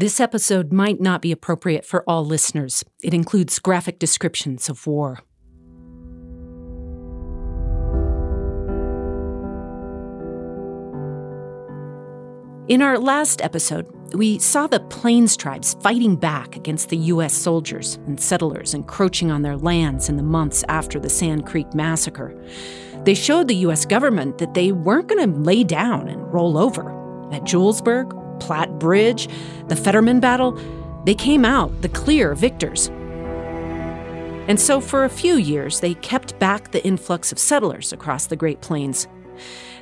This episode might not be appropriate for all listeners. It includes graphic descriptions of war. In our last episode, we saw the Plains tribes fighting back against the U.S. soldiers and settlers encroaching on their lands in the months after the Sand Creek Massacre. They showed the U.S. government that they weren't going to lay down and roll over. At Julesburg, Platte Bridge, the Fetterman battle, they came out the clear victors. And so, for a few years, they kept back the influx of settlers across the Great Plains.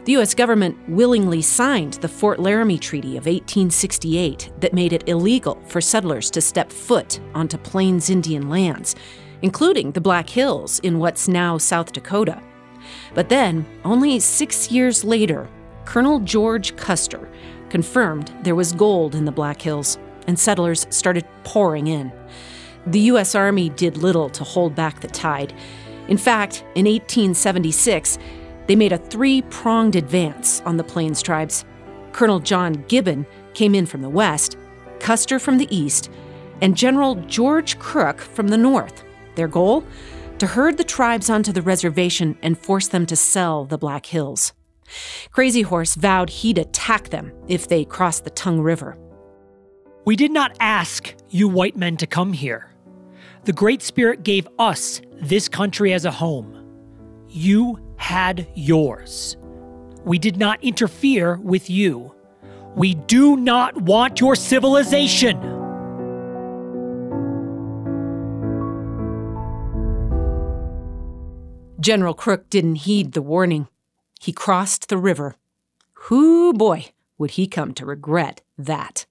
The U.S. government willingly signed the Fort Laramie Treaty of 1868 that made it illegal for settlers to step foot onto Plains Indian lands, including the Black Hills in what's now South Dakota. But then, only six years later, Colonel George Custer confirmed there was gold in the Black Hills, and settlers started pouring in. The U.S. Army did little to hold back the tide. In fact, in 1876, they made a three pronged advance on the Plains tribes. Colonel John Gibbon came in from the west, Custer from the east, and General George Crook from the north. Their goal? To herd the tribes onto the reservation and force them to sell the Black Hills. Crazy Horse vowed he'd attack them if they crossed the Tongue River. We did not ask you white men to come here. The Great Spirit gave us this country as a home. You had yours. We did not interfere with you. We do not want your civilization. General Crook didn't heed the warning. He crossed the river. Whoo boy, would he come to regret that.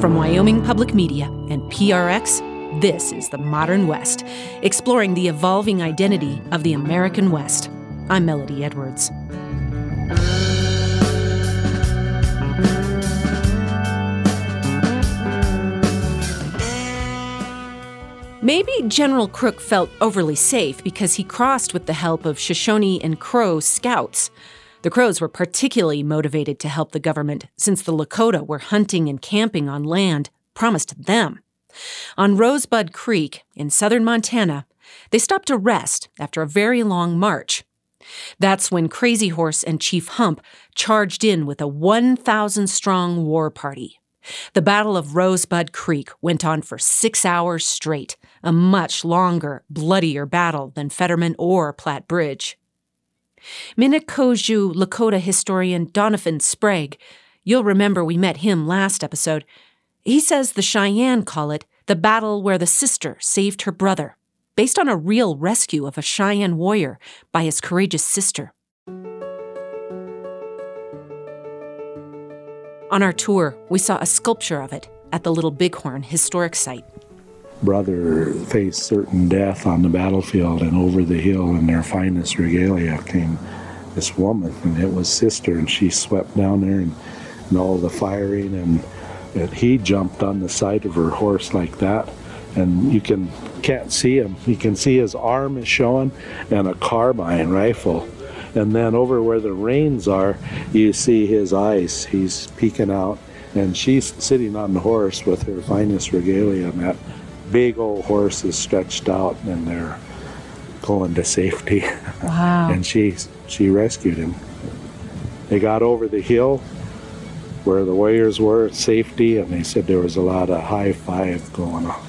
From Wyoming Public Media and PRX, this is The Modern West, exploring the evolving identity of the American West. I'm Melodie Edwards. Maybe General Crook felt overly safe because he crossed with the help of Shoshone and Crow scouts. The Crows were particularly motivated to help the government since the Lakota were hunting and camping on land promised them. On Rosebud Creek in southern Montana, they stopped to rest after a very long march. That's when Crazy Horse and Chief Hump charged in with a 1,000 strong war party. The Battle of Rosebud Creek went on for six hours straight, a much longer, bloodier battle than Fetterman or Platte Bridge. Minnekoju Lakota historian Donovan Sprague, you'll remember we met him last episode, he says the Cheyenne call it the battle where the sister saved her brother, based on a real rescue of a Cheyenne warrior by his courageous sister. On our tour, we saw a sculpture of it at the Little Bighorn Historic Site. Brother faced certain death on the battlefield, and over the hill in their finest regalia came this woman, and it was sister, and she swept down there and, and all the firing, and, and he jumped on the side of her horse like that, and you can can't see him. You can see his arm is showing, and a carbine rifle And then over where the reins are, you see his eyes. He's peeking out. And she's sitting on the horse with her finest regalia. And that big old horse is stretched out and they're going to safety. Wow. and she, she rescued him. They got over the hill where the warriors were at safety, and they said there was a lot of high five going on.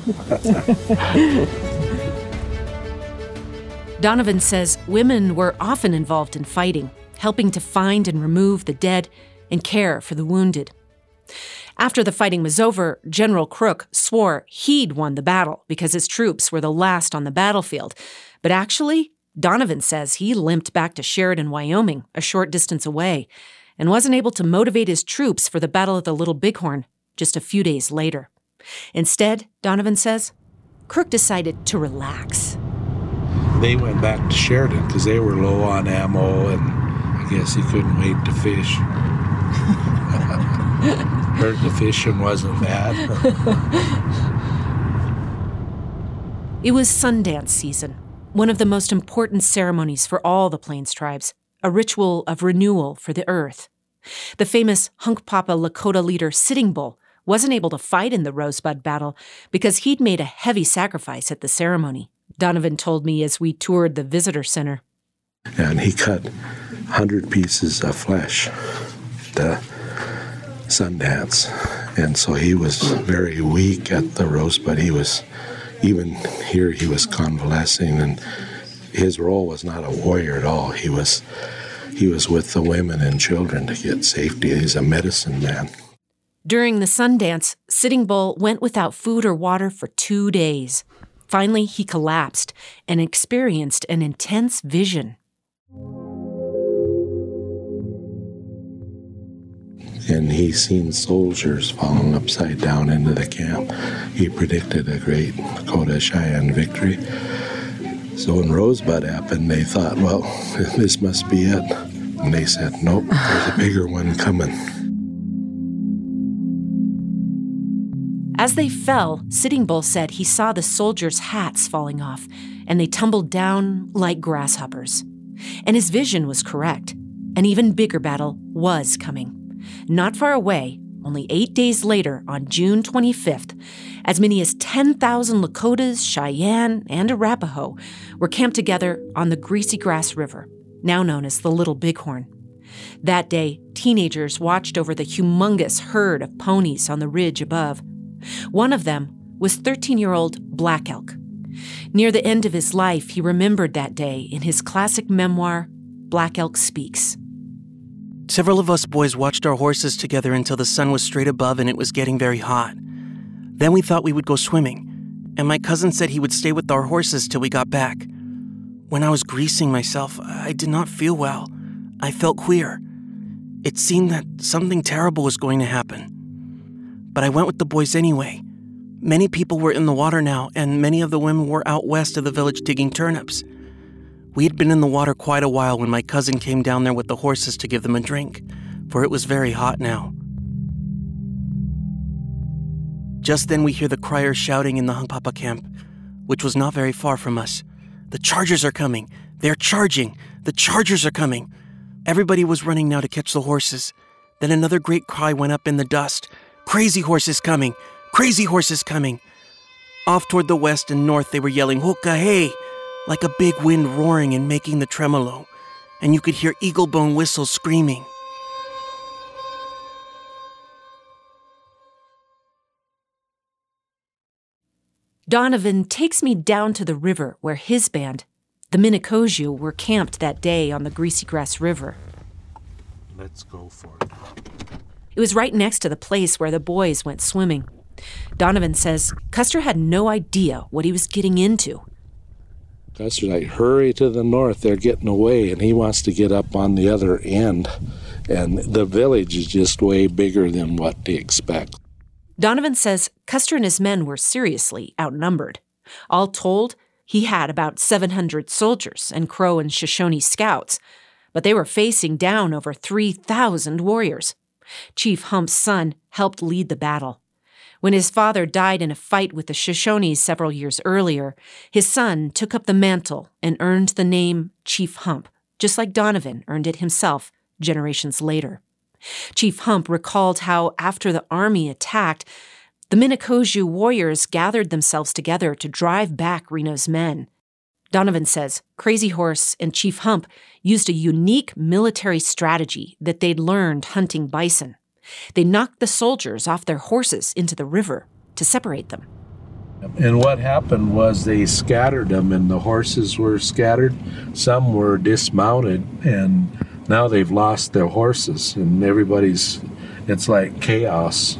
Donovan says women were often involved in fighting, helping to find and remove the dead and care for the wounded. After the fighting was over, General Crook swore he'd won the battle because his troops were the last on the battlefield. But actually, Donovan says he limped back to Sheridan, Wyoming, a short distance away, and wasn't able to motivate his troops for the Battle of the Little Bighorn just a few days later. Instead, Donovan says, Crook decided to relax. They went back to Sheridan because they were low on ammo, and I guess he couldn't wait to fish. Heard the fishing wasn't bad. It was Sundance season, one of the most important ceremonies for all the Plains tribes, a ritual of renewal for the earth. The famous Hunkpapa Lakota leader Sitting Bull wasn't able to fight in the Rosebud battle because he'd made a heavy sacrifice at the ceremony, Donovan told me as we toured the visitor center. and he cut 100 pieces of flesh, the Sundance. And so he was very weak at the Rosebud. He was, even here, he was convalescing, and his role was not a warrior at all. He was, he was with the women and children to get safety. He's a medicine man. During the Sundance, Sitting Bull went without food or water for two days. Finally, he collapsed and experienced an intense vision. And he seen soldiers falling upside down into the camp. He predicted a great Lakota Cheyenne victory. So when Rosebud happened, they thought, well, this must be it. And they said, nope, there's a bigger one coming. As they fell, Sitting Bull said he saw the soldiers' hats falling off, and they tumbled down like grasshoppers. And his vision was correct. An even bigger battle was coming. Not far away, only eight days later, on June 25th, as many as 10,000 Lakotas, Cheyenne, and Arapaho were camped together on the Greasy Grass River, now known as the Little Bighorn. That day, teenagers watched over the humongous herd of ponies on the ridge above. One of them was 13 year old Black Elk. Near the end of his life, he remembered that day in his classic memoir, Black Elk Speaks. Several of us boys watched our horses together until the sun was straight above and it was getting very hot. Then we thought we would go swimming, and my cousin said he would stay with our horses till we got back. When I was greasing myself, I did not feel well. I felt queer. It seemed that something terrible was going to happen. But I went with the boys anyway. Many people were in the water now, and many of the women were out west of the village digging turnips. We had been in the water quite a while when my cousin came down there with the horses to give them a drink, for it was very hot now. Just then we hear the criers shouting in the Hunkpapa camp, which was not very far from us. The chargers are coming! They're charging! The chargers are coming! Everybody was running now to catch the horses. Then another great cry went up in the dust Crazy horses coming! Crazy horses coming! Off toward the west and north, they were yelling, Hoka hey! Like a big wind roaring and making the tremolo, and you could hear eaglebone whistles screaming. Donovan takes me down to the river where his band, the Minnekoju, were camped that day on the Greasy Grass River. Let's go for it. It was right next to the place where the boys went swimming. Donovan says Custer had no idea what he was getting into. Custer's like, hurry to the north, they're getting away, and he wants to get up on the other end. And the village is just way bigger than what they expect. Donovan says Custer and his men were seriously outnumbered. All told, he had about 700 soldiers and Crow and Shoshone scouts, but they were facing down over 3,000 warriors. Chief Hump's son helped lead the battle. When his father died in a fight with the Shoshones several years earlier, his son took up the mantle and earned the name Chief Hump just like Donovan earned it himself generations later. Chief Hump recalled how, after the army attacked, the Minnekoju warriors gathered themselves together to drive back Reno's men. Donovan says Crazy Horse and Chief Hump used a unique military strategy that they'd learned hunting bison. They knocked the soldiers off their horses into the river to separate them. And what happened was they scattered them, and the horses were scattered. Some were dismounted, and now they've lost their horses, and everybody's, it's like chaos.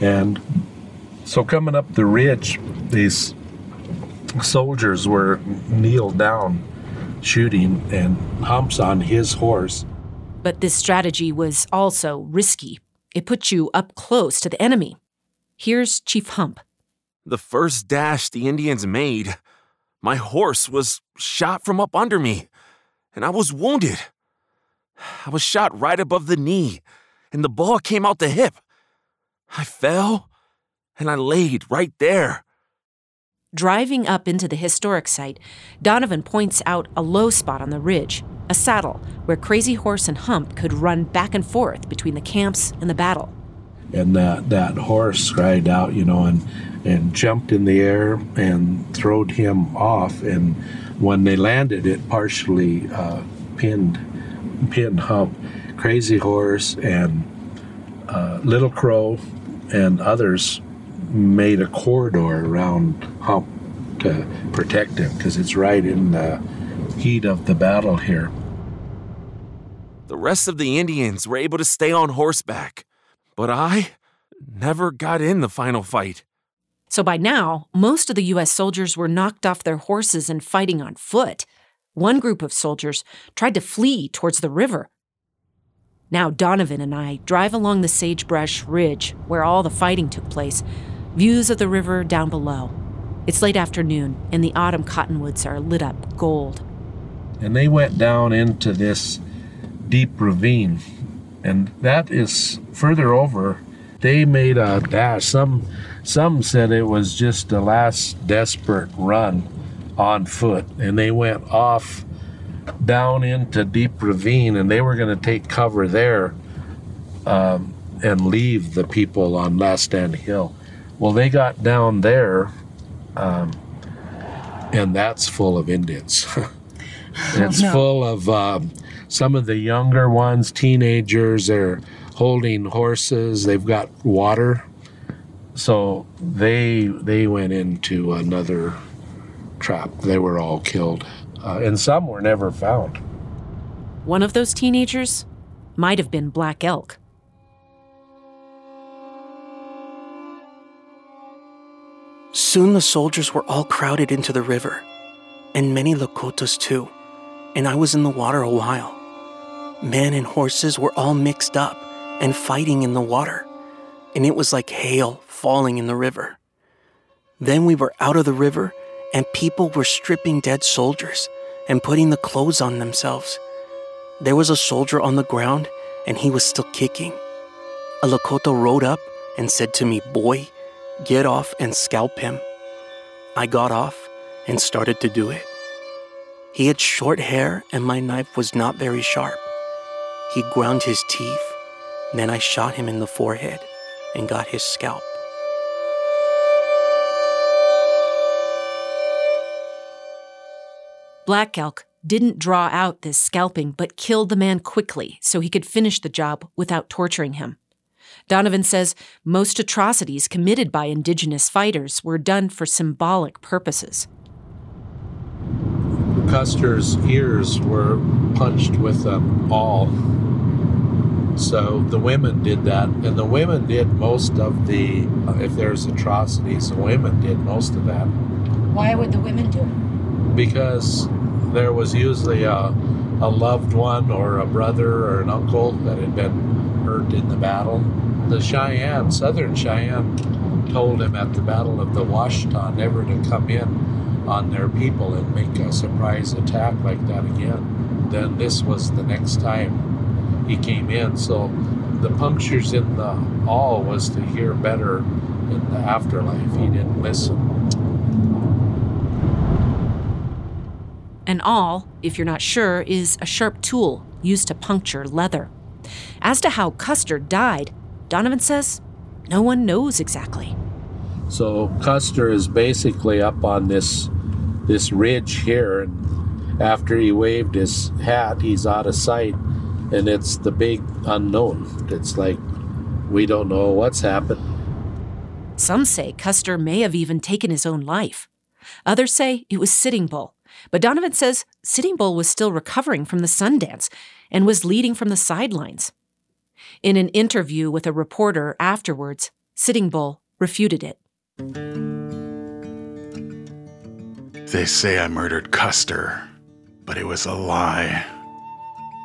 And so coming up the ridge, these soldiers were kneeled down shooting, and Hump's on his horse. But this strategy was also risky. It puts you up close to the enemy. Here's Chief Hump. The first dash the Indians made, my horse was shot from up under me, and I was wounded. I was shot right above the knee, and the ball came out the hip. I fell, and I laid right there. Driving up into the historic site, Donovan points out a low spot on the ridge, a saddle where Crazy Horse and Hump could run back and forth between the camps and the battle. And that, that horse cried out, you know, and and jumped in the air and throwed him off. And when they landed, it partially uh, pinned pinned Hump, Crazy Horse, and uh, Little Crow, and others made a corridor around Hump to protect him because it's right in the heat of the battle here. The rest of the Indians were able to stay on horseback, but I never got in the final fight. So by now, most of the U.S. soldiers were knocked off their horses and fighting on foot. One group of soldiers tried to flee towards the river. Now, Donovan and I drive along the sagebrush ridge where all the fighting took place, views of the river down below. It's late afternoon, and the autumn cottonwoods are lit up gold. And they went down into this deep ravine, and that is further over. They made a dash. Some some said it was just a last desperate run on foot, and they went off down into deep ravine, and they were going to take cover there um, and leave the people on Last Stand Hill. Well, they got down there, um, and that's full of Indians. it's oh, no. full of um, some of the younger ones, teenagers. They're holding horses. They've got water so they they went into another trap. They were all killed, uh, and some were never found. One of those teenagers might have been Black Elk. Soon the soldiers were all crowded into the river, and many Lakotas too, and I was in the water a while. Men and horses were all mixed up and fighting in the water, and it was like hail falling in the river. Then we were out of the river, and people were stripping dead soldiers and putting the clothes on themselves. There was a soldier on the ground, and he was still kicking. A Lakota rode up and said to me, Boy, get off and scalp him. I got off and started to do it. He had short hair, and my knife was not very sharp. He ground his teeth. Then I shot him in the forehead and got his scalp. Black Elk didn't draw out this scalping, but killed the man quickly so he could finish the job without torturing him. Donovan says most atrocities committed by indigenous fighters were done for symbolic purposes. Custer's ears were punched with a ball. So the women did that, and the women did most of the, uh, if there's atrocities, the women did most of that. Why would the women do it? because there was usually a, a loved one or a brother or an uncle that had been hurt in the battle. The Cheyenne, Southern Cheyenne, told him at the Battle of the Washita never to come in on their people and make a surprise attack like that again. Then this was the next time he came in. So the punctures in the all was to hear better in the afterlife. He didn't listen. An awl, if you're not sure, is a sharp tool used to puncture leather. As to how Custer died, Donovan says no one knows exactly. So Custer is basically up on this this ridge here, and after he waved his hat, he's out of sight, and it's the big unknown. It's like we don't know what's happened. Some say Custer may have even taken his own life. Others say it was Sitting Bull. But Donovan says Sitting Bull was still recovering from the Sundance and was leading from the sidelines. In an interview with a reporter afterwards, Sitting Bull refuted it. They say I murdered Custer, but it was a lie.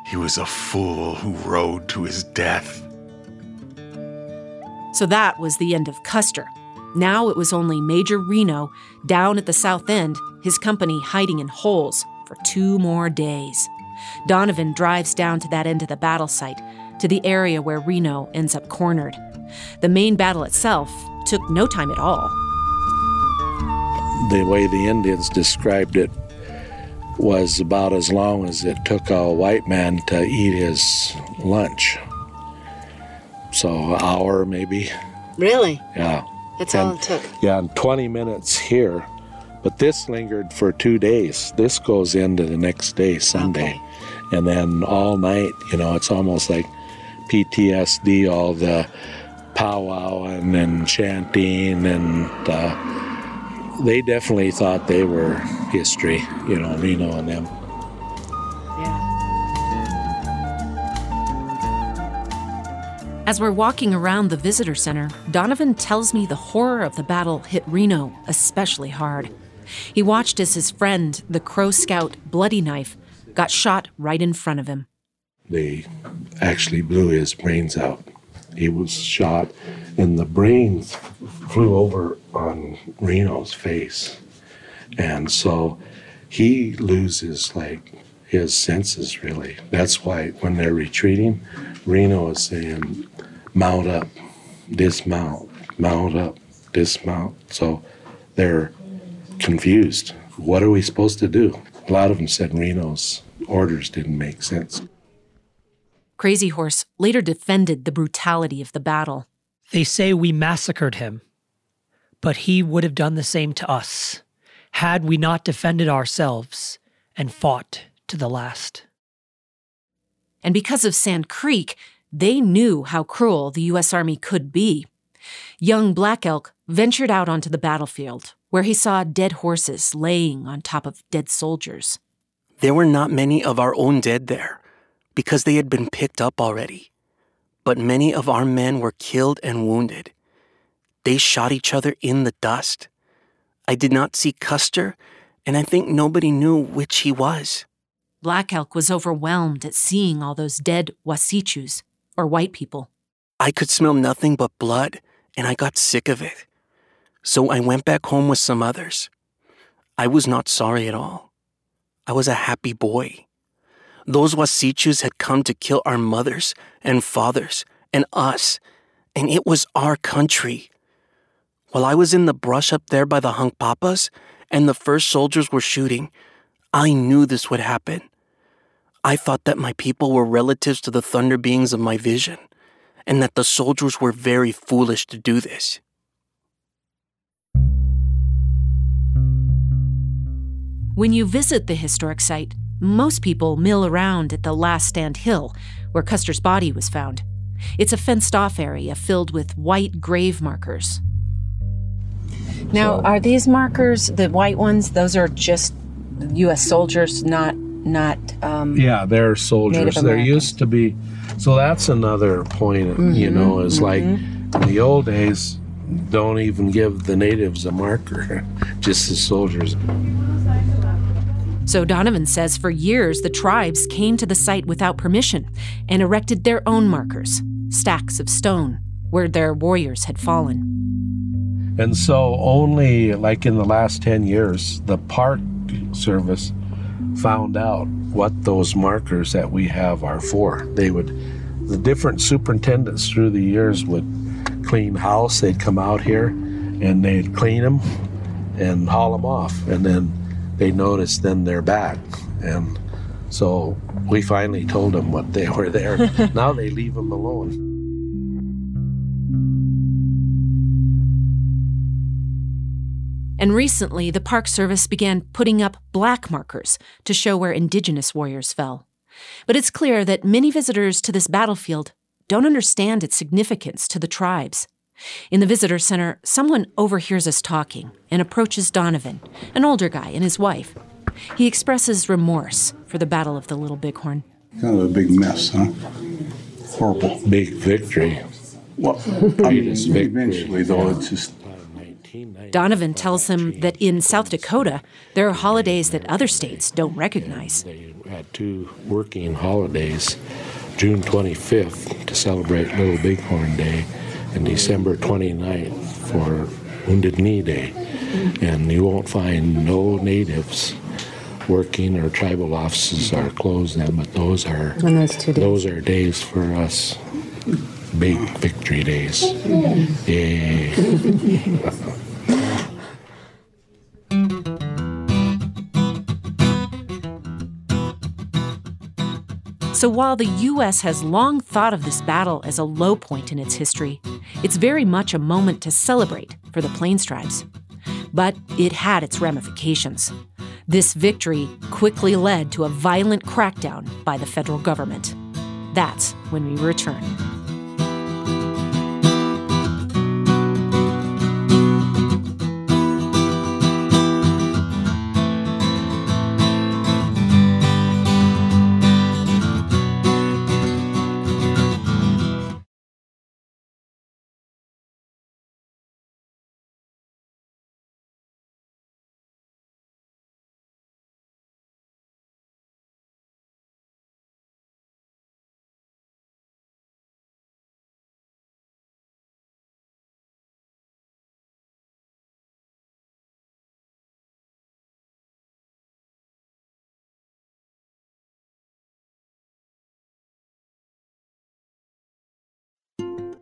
He was a fool who rode to his death. So that was the end of Custer. Now it was only Major Reno down at the south end, his company hiding in holes for two more days. Donovan drives down to that end of the battle site, to the area where Reno ends up cornered. The main battle itself took no time at all. The way the Indians described it was about as long as it took a white man to eat his lunch. So, an hour maybe. Really? Yeah. That's And- all it took. Yeah, and 20 minutes here. But this lingered for two days. This goes into the next day, Sunday. Okay. And then all night, you know, it's almost like PTSD, all the powwowing and chanting. And uh, they definitely thought they were history, you know, Reno and them. Yeah. As we're walking around the visitor center, Donovan tells me the horror of the battle hit Reno especially hard. He watched as his friend, the Crow Scout Bloody Knife, got shot right in front of him. They actually blew his brains out. He was shot, and the brains flew over on Reno's face. And so he loses like his senses really. That's why when they're retreating, Reno is saying, mount up, dismount, mount up, dismount. So they're confused. What are we supposed to do? A lot of them said Reno's orders didn't make sense. Crazy Horse later defended the brutality of the battle. They say we massacred him, but he would have done the same to us had we not defended ourselves and fought to the last. And because of Sand Creek, they knew how cruel the U.S. Army could be. Young Black Elk ventured out onto the battlefield, where he saw dead horses laying on top of dead soldiers. There were not many of our own dead there because they had been picked up already. But many of our men were killed and wounded. They shot each other in the dust. I did not see Custer, and I think nobody knew which he was. Black Elk was overwhelmed at seeing all those dead Wasichus, or white people. I could smell nothing but blood, and I got sick of it. So I went back home with some others. I was not sorry at all. I was a happy boy. Those Wasichus had come to kill our mothers and fathers and us, and it was our country. While I was in the brush up there by the Hunkpapas and the first soldiers were shooting, I knew this would happen. I thought that my people were relatives to the thunder beings of my vision, and that the soldiers were very foolish to do this. When you visit the historic site, most people mill around at the Last Stand Hill, where Custer's body was found. It's a fenced off area filled with white grave markers. Now, are these markers the white ones? Those are just U.S. soldiers, not not. Um, Yeah, they're soldiers. There used to be, so that's another point, you know, is like in the old days, don't even give the natives a marker, just the soldiers. So Donovan says for years the tribes came to the site without permission and erected their own markers, stacks of stone, where their warriors had fallen. And so only like in the last 10 years, the Park Service found out what those markers that we have are for. They would, the different superintendents through the years would clean house, they'd come out here and they'd clean them and haul them off. And then they noticed then they're back. And so we finally told them what they were there. now they leave them alone. And recently, the Park Service began putting up black markers to show where Indigenous warriors fell. But it's clear that many visitors to this battlefield don't understand its significance to the tribes. In the visitor center, someone overhears us talking and approaches Donovan, an older guy, and his wife. He expresses remorse for the Battle of the Little Bighorn. Kind of a big mess, huh? Horrible. Big victory. Well, I mean, eventually, though, it's just Donovan tells him that in South Dakota, there are holidays that other states don't recognize. They had two working holidays June 25th to celebrate Little Bighorn Day and December 29th for Wounded Knee Day. And you won't find no natives working or tribal offices are closed then, but those are those two days. those are days for us. Big victory days. Yay. So while the U.S. has long thought of this battle as a low point in its history, it's very much a moment to celebrate for the Plains tribes. But it had its ramifications. This victory quickly led to a violent crackdown by the federal government. That's when we return.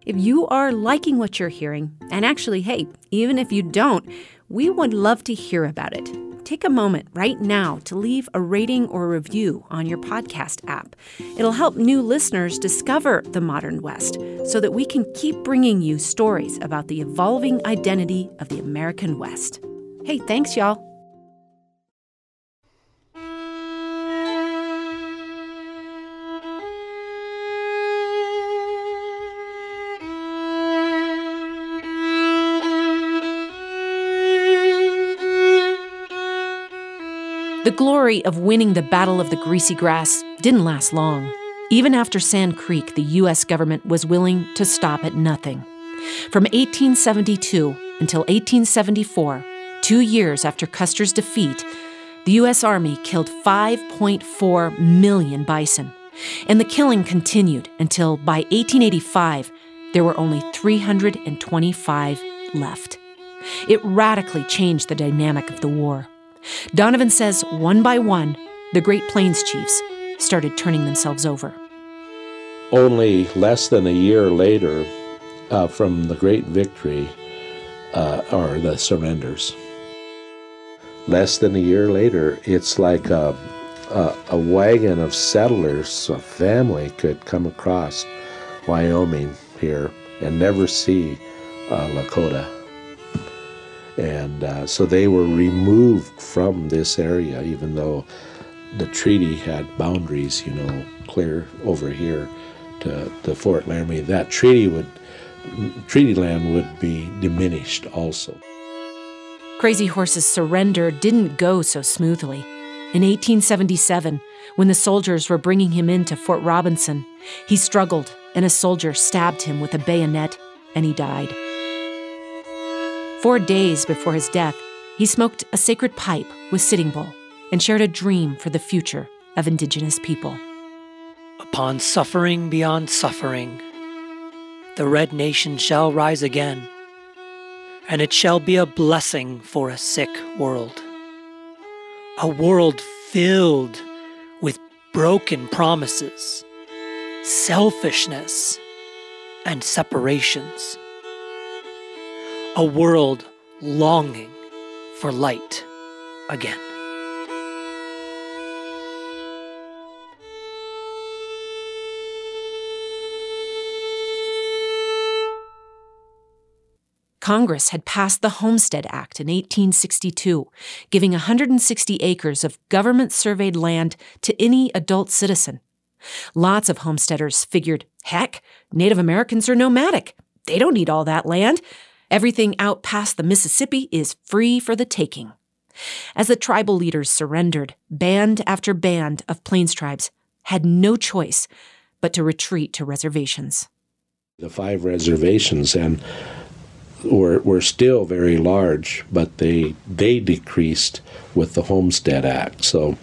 If you are liking what you're hearing, and actually, hey, even if you don't, we would love to hear about it. Take a moment right now to leave a rating or review on your podcast app. It'll help new listeners discover the modern West so that we can keep bringing you stories about the evolving identity of the American West. Hey, thanks, y'all. The glory of winning the Battle of the Greasy Grass didn't last long. Even after Sand Creek, the U.S. government was willing to stop at nothing. From 1872 until 1874, two years after Custer's defeat, the U.S. Army killed 5.4 million bison. And the killing continued until by 1885, there were only 325 left. It radically changed the dynamic of the war. Donovan says one by one, the Great Plains chiefs started turning themselves over. Only less than a year later, uh, from the great victory, uh, are the surrenders. Less than a year later, it's like a, a, a wagon of settlers, a family could come across Wyoming here and never see uh, Lakota. And uh, so they were removed from this area, even though the treaty had boundaries, you know, clear over here to, to Fort Laramie. That treaty would, treaty land would be diminished also. Crazy Horse's surrender didn't go so smoothly. In 1877, when the soldiers were bringing him into Fort Robinson, he struggled and a soldier stabbed him with a bayonet and he died. Four days before his death, he smoked a sacred pipe with Sitting Bull and shared a dream for the future of Indigenous people. Upon suffering beyond suffering, the Red Nation shall rise again, and it shall be a blessing for a sick world. A world filled with broken promises, selfishness, and separations a world longing for light again. Congress had passed the Homestead Act in 1862, giving 160 acres of government surveyed land to any adult citizen. Lots of homesteaders figured, heck, Native Americans are nomadic. They don't need all that land. Everything out past the Mississippi is free for the taking. As the tribal leaders surrendered, band after band of Plains tribes had no choice but to retreat to reservations. The five reservations and were, were still very large, but they they decreased with the Homestead Act. So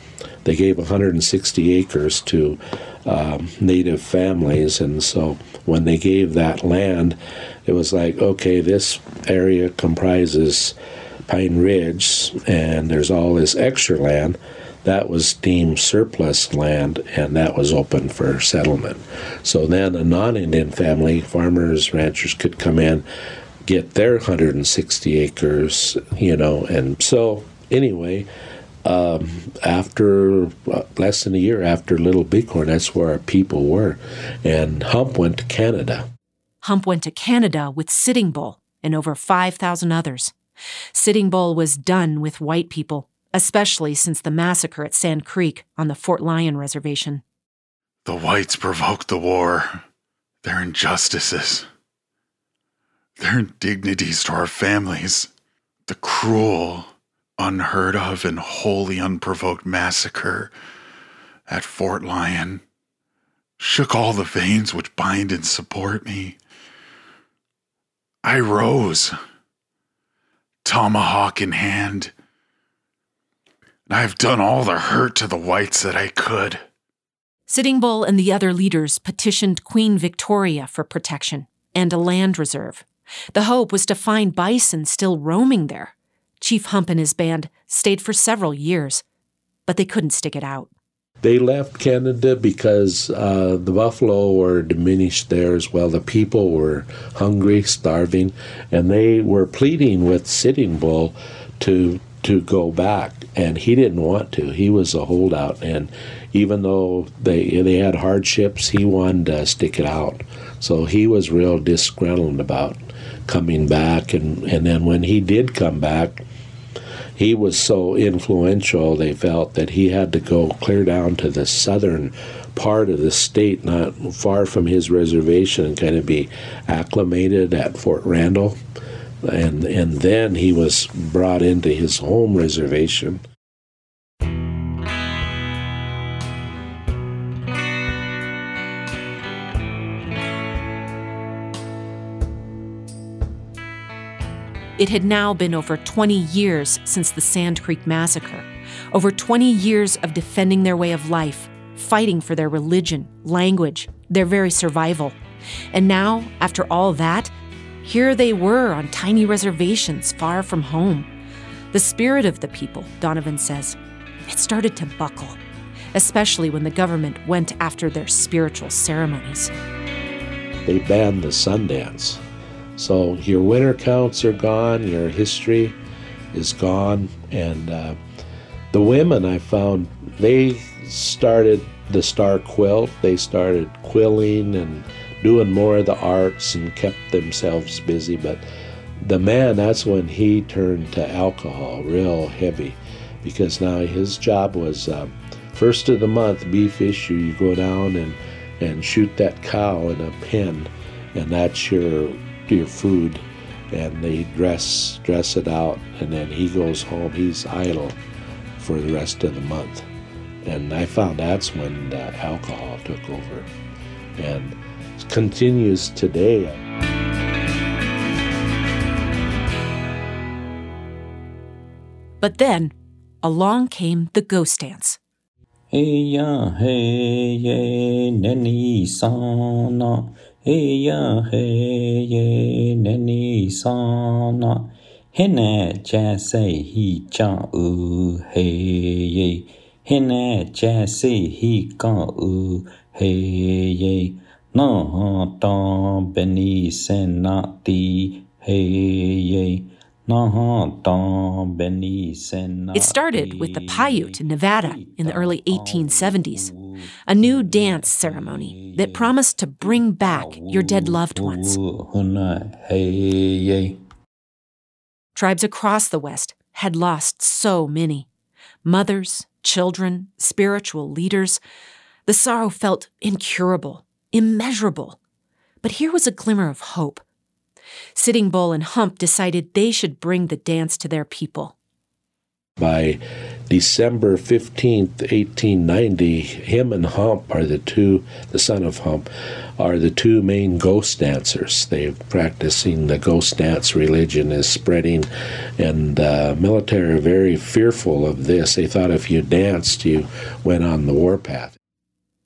they gave 160 acres to um, native families, and so when they gave that land, it was like, okay, this area comprises Pine Ridge, and there's all this extra land. That was deemed surplus land, and that was open for settlement. So then a non Indian family, farmers, ranchers, could come in, get their 160 acres, you know, and so anyway, um, after uh, less than a year after Little Bighorn, that's where our people were. And Hump went to Canada. Hump went to Canada with Sitting Bull and over 5,000 others. Sitting Bull was done with white people, especially since the massacre at Sand Creek on the Fort Lyon Reservation. The whites provoked the war. Their injustices, their indignities to our families, the cruel, unheard of, and wholly unprovoked massacre at Fort Lyon shook all the veins which bind and support me. I rose tomahawk in hand. And I've done all the hurt to the whites that I could. Sitting Bull and the other leaders petitioned Queen Victoria for protection and a land reserve. The hope was to find bison still roaming there. Chief Hump and his band stayed for several years, but they couldn't stick it out. They left Canada because uh, the buffalo were diminished there as well. The people were hungry, starving, and they were pleading with Sitting Bull to to go back, and he didn't want to. He was a holdout, and even though they they had hardships, he wanted to stick it out. So he was real disgruntled about coming back, and and then when he did come back he was so influential, they felt that he had to go clear down to the southern part of the state, not far from his reservation, and kind of be acclimated at Fort Randall. And, and then he was brought into his home reservation. It had now been over 20 years since the Sand Creek Massacre, over 20 years of defending their way of life, fighting for their religion, language, their very survival. And now, after all that, here they were on tiny reservations far from home. The spirit of the people, Donovan says, it started to buckle, especially when the government went after their spiritual ceremonies. They banned the Sundance so your winter counts are gone, your history is gone, and uh, the women I found they started the star quilt. They started quilling and doing more of the arts and kept themselves busy. But the man, that's when he turned to alcohol real heavy, because now his job was uh, first of the month beef issue. You go down and and shoot that cow in a pen, and that's your your food. And they dress dress it out and then he goes home. He's idle for the rest of the month. And i found that's when the alcohol took over and continues today. But then along came the ghost dance. Hey ya hey yeah, nani sana hey ya hey ye nani sana hene cha say hi cha u hey ye hene cha say hi ka u hey ye na ta beni sena ti hey it started with the Paiute in Nevada in the early 1870s, a new dance ceremony that promised to bring back your dead loved ones. Tribes across the West had lost so many mothers, children, spiritual leaders. The sorrow felt incurable, immeasurable. But here was a glimmer of hope. Sitting Bull and Hump decided they should bring the dance to their people. By December 15th, 1890, him and Hump are the two, the son of Hump, are the two main ghost dancers. They're practicing the ghost dance religion is spreading, and uh, military are very fearful of this. They thought if you danced, you went on the warpath.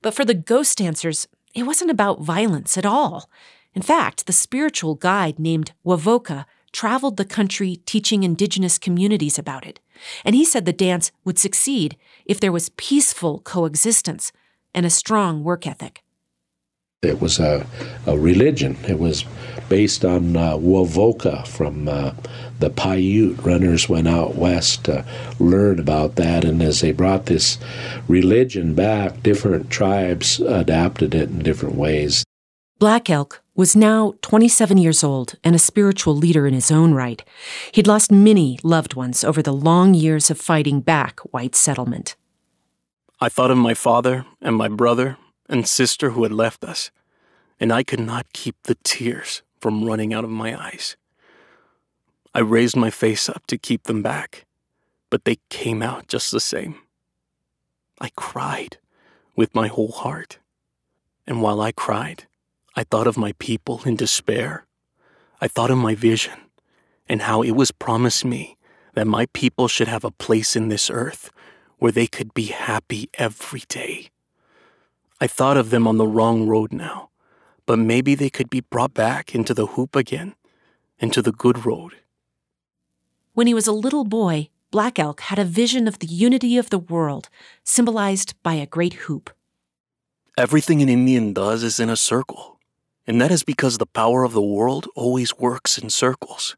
But for the ghost dancers, it wasn't about violence at all. In fact, the spiritual guide named Wovoka traveled the country teaching indigenous communities about it. And he said the dance would succeed if there was peaceful coexistence and a strong work ethic. It was a, a religion. It was based on uh, Wovoka from uh, the Paiute. Runners went out west to learn about that, and as they brought this religion back, different tribes adapted it in different ways. Black Elk was now 27 years old and a spiritual leader in his own right. He'd lost many loved ones over the long years of fighting back white settlement. I thought of my father and my brother and sister who had left us, and I could not keep the tears from running out of my eyes. I raised my face up to keep them back, but they came out just the same. I cried with my whole heart, and while I cried, I thought of my people in despair. I thought of my vision and how it was promised me that my people should have a place in this earth where they could be happy every day. I thought of them on the wrong road now, but maybe they could be brought back into the hoop again, into the good road. When he was a little boy, Black Elk had a vision of the unity of the world, symbolized by a great hoop. Everything an Indian does is in a circle. And that is because the power of the world always works in circles,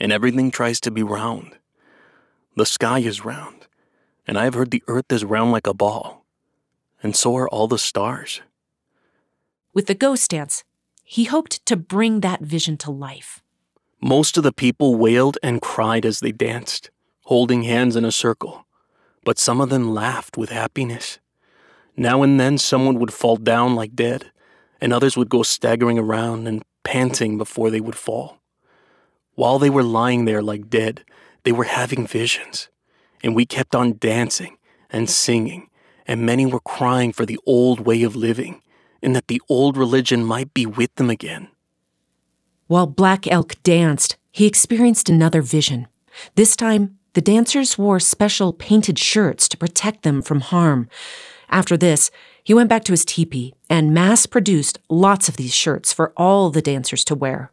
and everything tries to be round. The sky is round, and I have heard the earth is round like a ball, and so are all the stars. With the ghost dance, he hoped to bring that vision to life. Most of the people wailed and cried as they danced, holding hands in a circle, but some of them laughed with happiness. Now and then someone would fall down like dead and others would go staggering around and panting before they would fall. While they were lying there like dead, they were having visions, and we kept on dancing and singing, and many were crying for the old way of living, and that the old religion might be with them again. While Black Elk danced, he experienced another vision. This time, the dancers wore special painted shirts to protect them from harm. After this, he went back to his teepee and mass produced lots of these shirts for all the dancers to wear.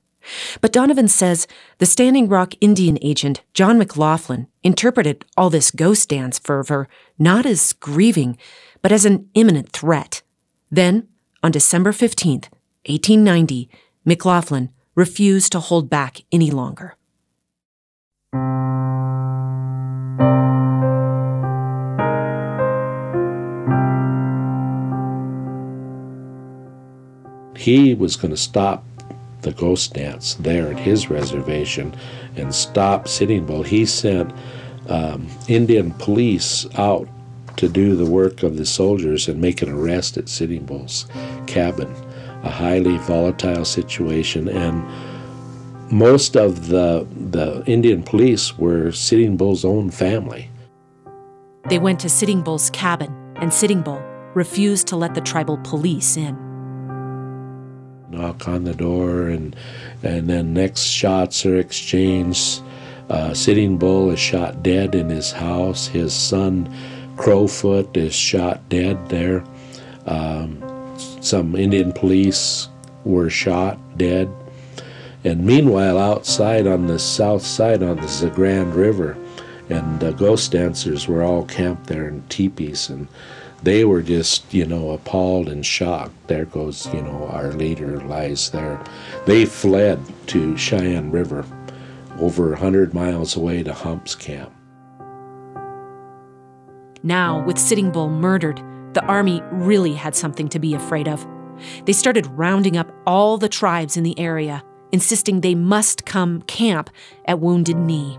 But Donovan says the Standing Rock Indian agent, John McLaughlin, interpreted all this ghost dance fervor not as grieving, but as an imminent threat. Then, on December 15th, 1890, McLaughlin refused to hold back any longer. He was going to stop the ghost dance there at his reservation and stop Sitting Bull. He sent um, Indian police out to do the work of the soldiers and make an arrest at Sitting Bull's cabin. A highly volatile situation, and most of the the Indian police were Sitting Bull's own family. They went to Sitting Bull's cabin, and Sitting Bull refused to let the tribal police in knock on the door, and and then next shots are exchanged. Uh, Sitting Bull is shot dead in his house. His son Crowfoot is shot dead there. Um, some Indian police were shot dead. And meanwhile, outside on the south side on the Zagrand River, and the ghost dancers were all camped there in teepees and they were just, you know, appalled and shocked. There goes, you know, our leader lies there. They fled to Cheyenne River, over a 100 miles away to Hump's camp. Now, with Sitting Bull murdered, the army really had something to be afraid of. They started rounding up all the tribes in the area, insisting they must come camp at Wounded Knee.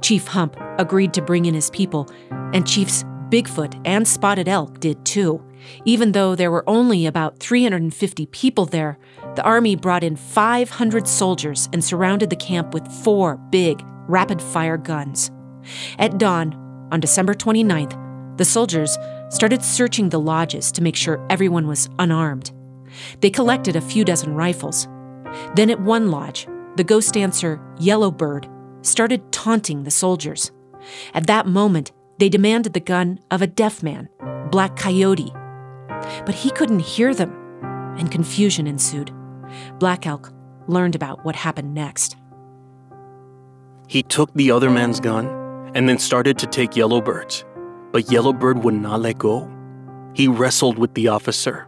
Chief Hump agreed to bring in his people, and Chiefs Bigfoot and Spotted Elk did too. Even though there were only about 350 people there, the Army brought in 500 soldiers and surrounded the camp with four big, rapid fire guns. At dawn, on December 29th, the soldiers started searching the lodges to make sure everyone was unarmed. They collected a few dozen rifles. Then, at one lodge, the ghost dancer Yellowbird started taunting the soldiers. At that moment, they demanded the gun of a deaf man, Black Coyote. But he couldn't hear them, and confusion ensued. Black Elk learned about what happened next. He took the other man's gun and then started to take Yellowbird's, but Yellowbird would not let go. He wrestled with the officer,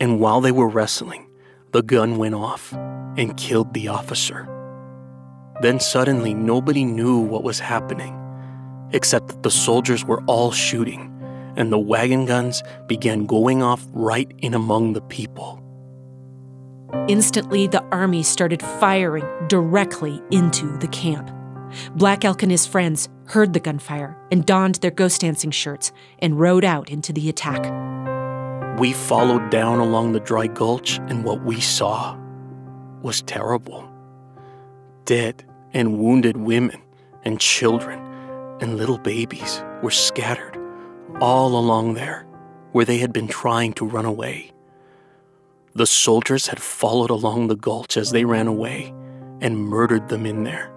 and while they were wrestling, the gun went off and killed the officer. Then suddenly, nobody knew what was happening, except that the soldiers were all shooting, and the wagon guns began going off right in among the people. Instantly, the army started firing directly into the camp. Black Elk and his friends heard the gunfire and donned their ghost dancing shirts and rode out into the attack. We followed down along the dry gulch, and what we saw was terrible. Dead and wounded women and children and little babies were scattered all along there where they had been trying to run away. The soldiers had followed along the gulch as they ran away and murdered them in there.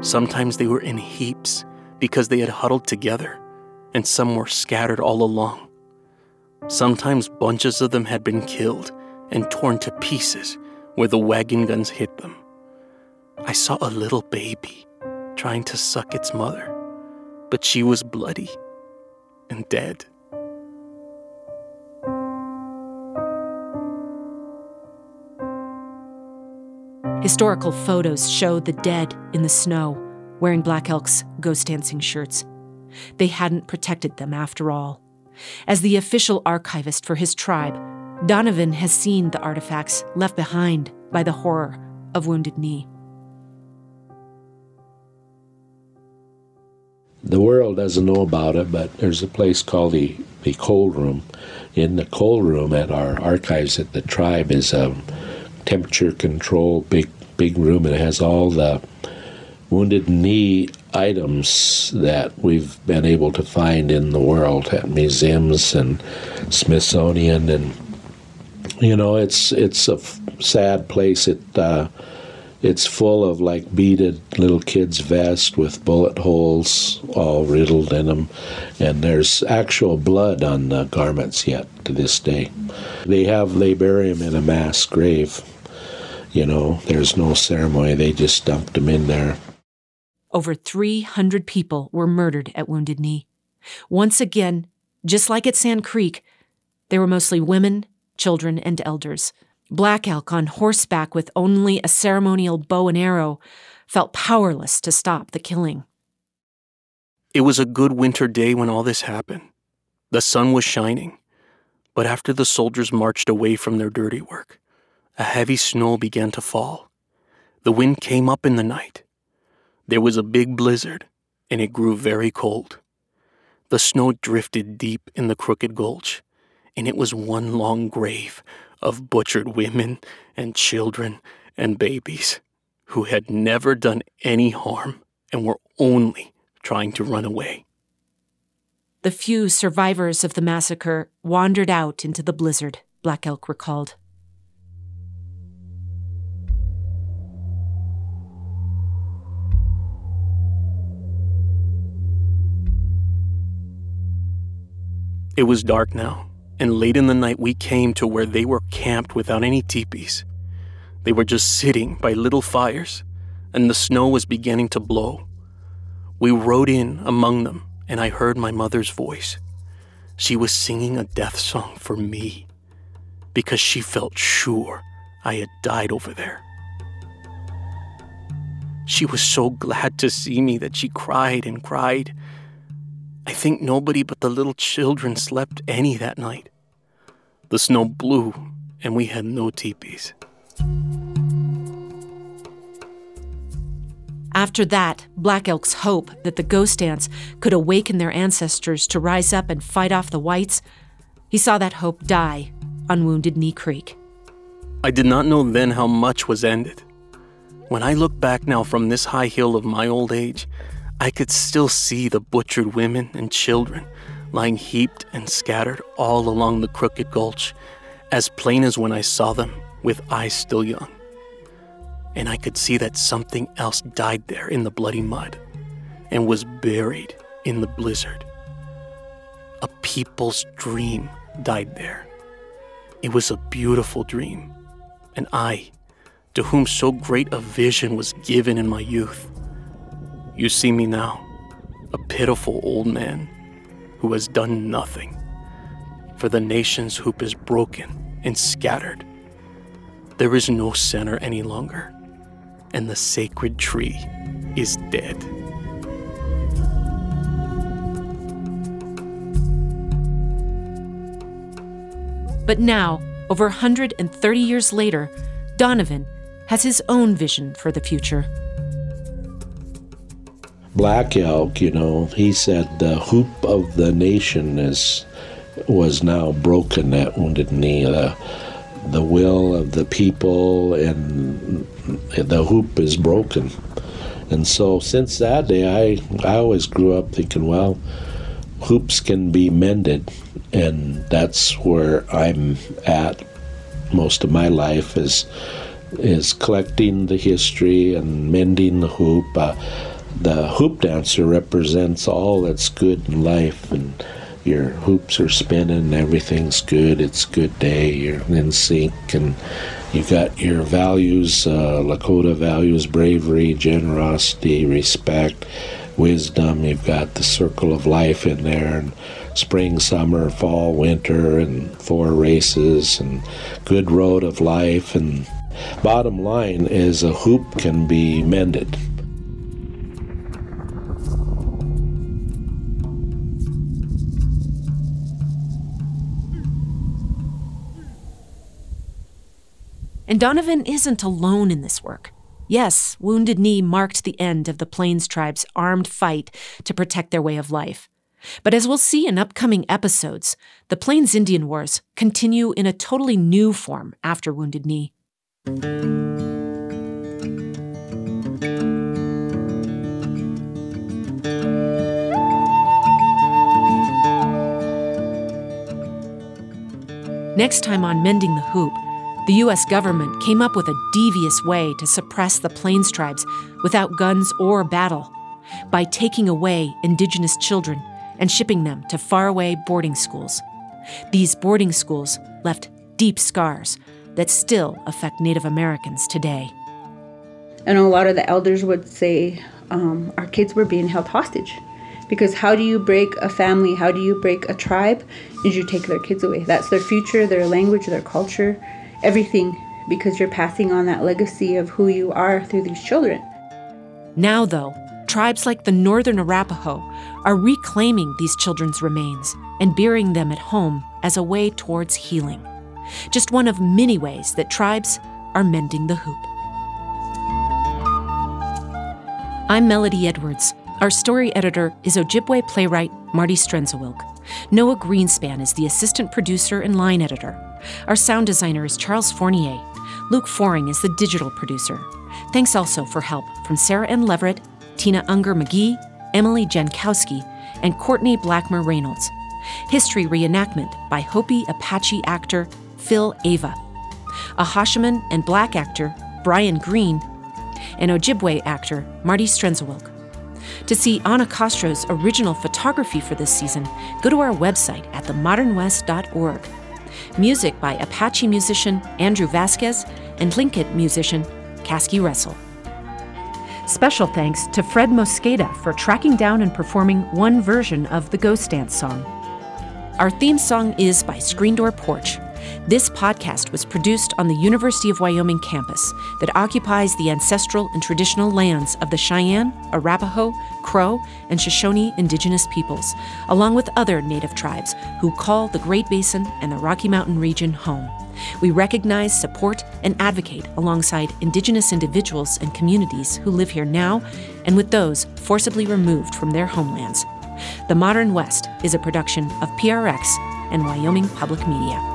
Sometimes they were in heaps because they had huddled together, and some were scattered all along. Sometimes bunches of them had been killed and torn to pieces where the wagon guns hit them. I saw a little baby trying to suck its mother, but she was bloody and dead. Historical photos show the dead in the snow, wearing Black Elk's ghost dancing shirts. They hadn't protected them after all. As the official archivist for his tribe, Donovan has seen the artifacts left behind by the horror of Wounded Knee. The world doesn't know about it, but there's a place called the, the cold room. In the cold room at our archives at the tribe is a temperature control big big room. and It has all the wounded knee items that we've been able to find in the world at museums and Smithsonian and you know it's it's a sad place it uh, it's full of like beaded little kids vests with bullet holes all riddled in them and there's actual blood on the garments yet to this day they have they bury them in a mass grave you know, there's no ceremony. They just dumped him in there. Over 300 people were murdered at Wounded Knee. Once again, just like at Sand Creek, they were mostly women, children, and elders. Black Elk on horseback with only a ceremonial bow and arrow felt powerless to stop the killing. It was a good winter day when all this happened. The sun was shining. But after the soldiers marched away from their dirty work, a heavy snow began to fall. The wind came up in the night. There was a big blizzard, and it grew very cold. The snow drifted deep in the crooked gulch, and it was one long grave of butchered women and children and babies who had never done any harm and were only trying to run away. The few survivors of the massacre wandered out into the blizzard, Black Elk recalled. It was dark now, and late in the night we came to where they were camped without any teepees. They were just sitting by little fires, and the snow was beginning to blow. We rode in among them, and I heard my mother's voice. She was singing a death song for me because she felt sure I had died over there. She was so glad to see me that she cried and cried I think nobody but the little children slept any that night. The snow blew, and we had no teepees. After that, Black Elk's hope that the ghost dance could awaken their ancestors to rise up and fight off the whites, he saw that hope die on Wounded Knee Creek. I did not know then how much was ended. When I look back now from this high hill of my old age, I could still see the butchered women and children lying heaped and scattered all along the crooked gulch, as plain as when I saw them with eyes still young. And I could see that something else died there in the bloody mud and was buried in the blizzard. A people's dream died there. It was a beautiful dream, and I, to whom so great a vision was given in my youth, you see me now, a pitiful old man who has done nothing. For the nation's hoop is broken and scattered. There is no center any longer, and the sacred tree is dead. But now, over 130 years later, Donovan has his own vision for the future. Black Elk, you know, he said the hoop of the nation is was now broken at Wounded Knee. The, the will of the people and the hoop is broken. And so since that day, I, I always grew up thinking, well, hoops can be mended. And that's where I'm at most of my life is is collecting the history and mending the hoop. Uh, the hoop dancer represents all that's good in life and your hoops are spinning everything's good it's a good day you're in sync and you've got your values uh, lakota values bravery generosity respect wisdom you've got the circle of life in there and spring summer fall winter and four races and good road of life and bottom line is a hoop can be mended And Donovan isn't alone in this work. Yes, Wounded Knee marked the end of the Plains tribe's armed fight to protect their way of life. But as we'll see in upcoming episodes, the Plains Indian Wars continue in a totally new form after Wounded Knee. Next time on Mending the Hoop, the U.S. government came up with a devious way to suppress the Plains tribes without guns or battle by taking away indigenous children and shipping them to faraway boarding schools. These boarding schools left deep scars that still affect Native Americans today. And a lot of the elders would say um, our kids were being held hostage. Because how do you break a family? How do you break a tribe? Is you take their kids away. That's their future, their language, their culture everything because you're passing on that legacy of who you are through these children. Now, though, tribes like the Northern Arapaho are reclaiming these children's remains and burying them at home as a way towards healing. Just one of many ways that tribes are mending the hoop. I'm Melodie Edwards. Our story editor is Ojibwe playwright Marty Strenzewilk. Noah Greenspan is the assistant producer and line editor. Our sound designer is Charles Fournier. Luke Foring is the digital producer. Thanks also for help from Sarah N. Leverett, Tina Unger McGee, Emily Jankowski, and Courtney Blackmer Reynolds. History reenactment by Hopi Apache actor Phil Ava. A Hashiman and Black actor, Brian Green, and Ojibwe actor, Marty Strenzewilk. To see Anna Castro's original photography for this season, go to our website at themodernwest.org. Music by Apache musician Andrew Vasquez and Tlingit musician Caskey Russell. Special thanks to Fred Mosqueda for tracking down and performing one version of the Ghost Dance song. Our theme song is by Screen Door Porch. This podcast was produced on the University of Wyoming campus that occupies the ancestral and traditional lands of the Cheyenne, Arapaho, Crow, and Shoshone indigenous peoples, along with other native tribes who call the Great Basin and the Rocky Mountain region home. We recognize, support, and advocate alongside Indigenous individuals and communities who live here now and with those forcibly removed from their homelands. The Modern West is a production of PRX and Wyoming Public Media.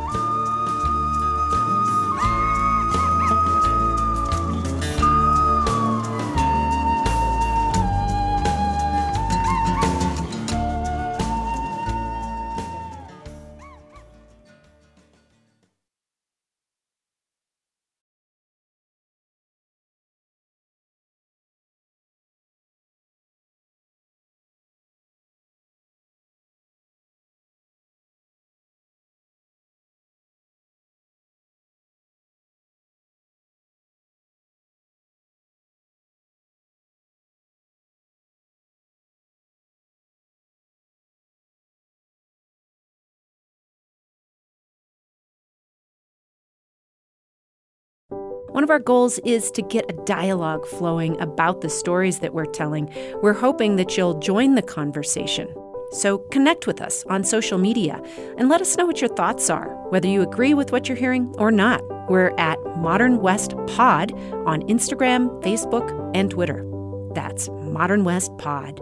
One of our goals is to get a dialogue flowing about the stories that we're telling. We're hoping that you'll join the conversation. So connect with us on social media and let us know what your thoughts are, whether you agree with what you're hearing or not. We're at Modern West Pod on Instagram, Facebook, and Twitter. That's Modern West Pod.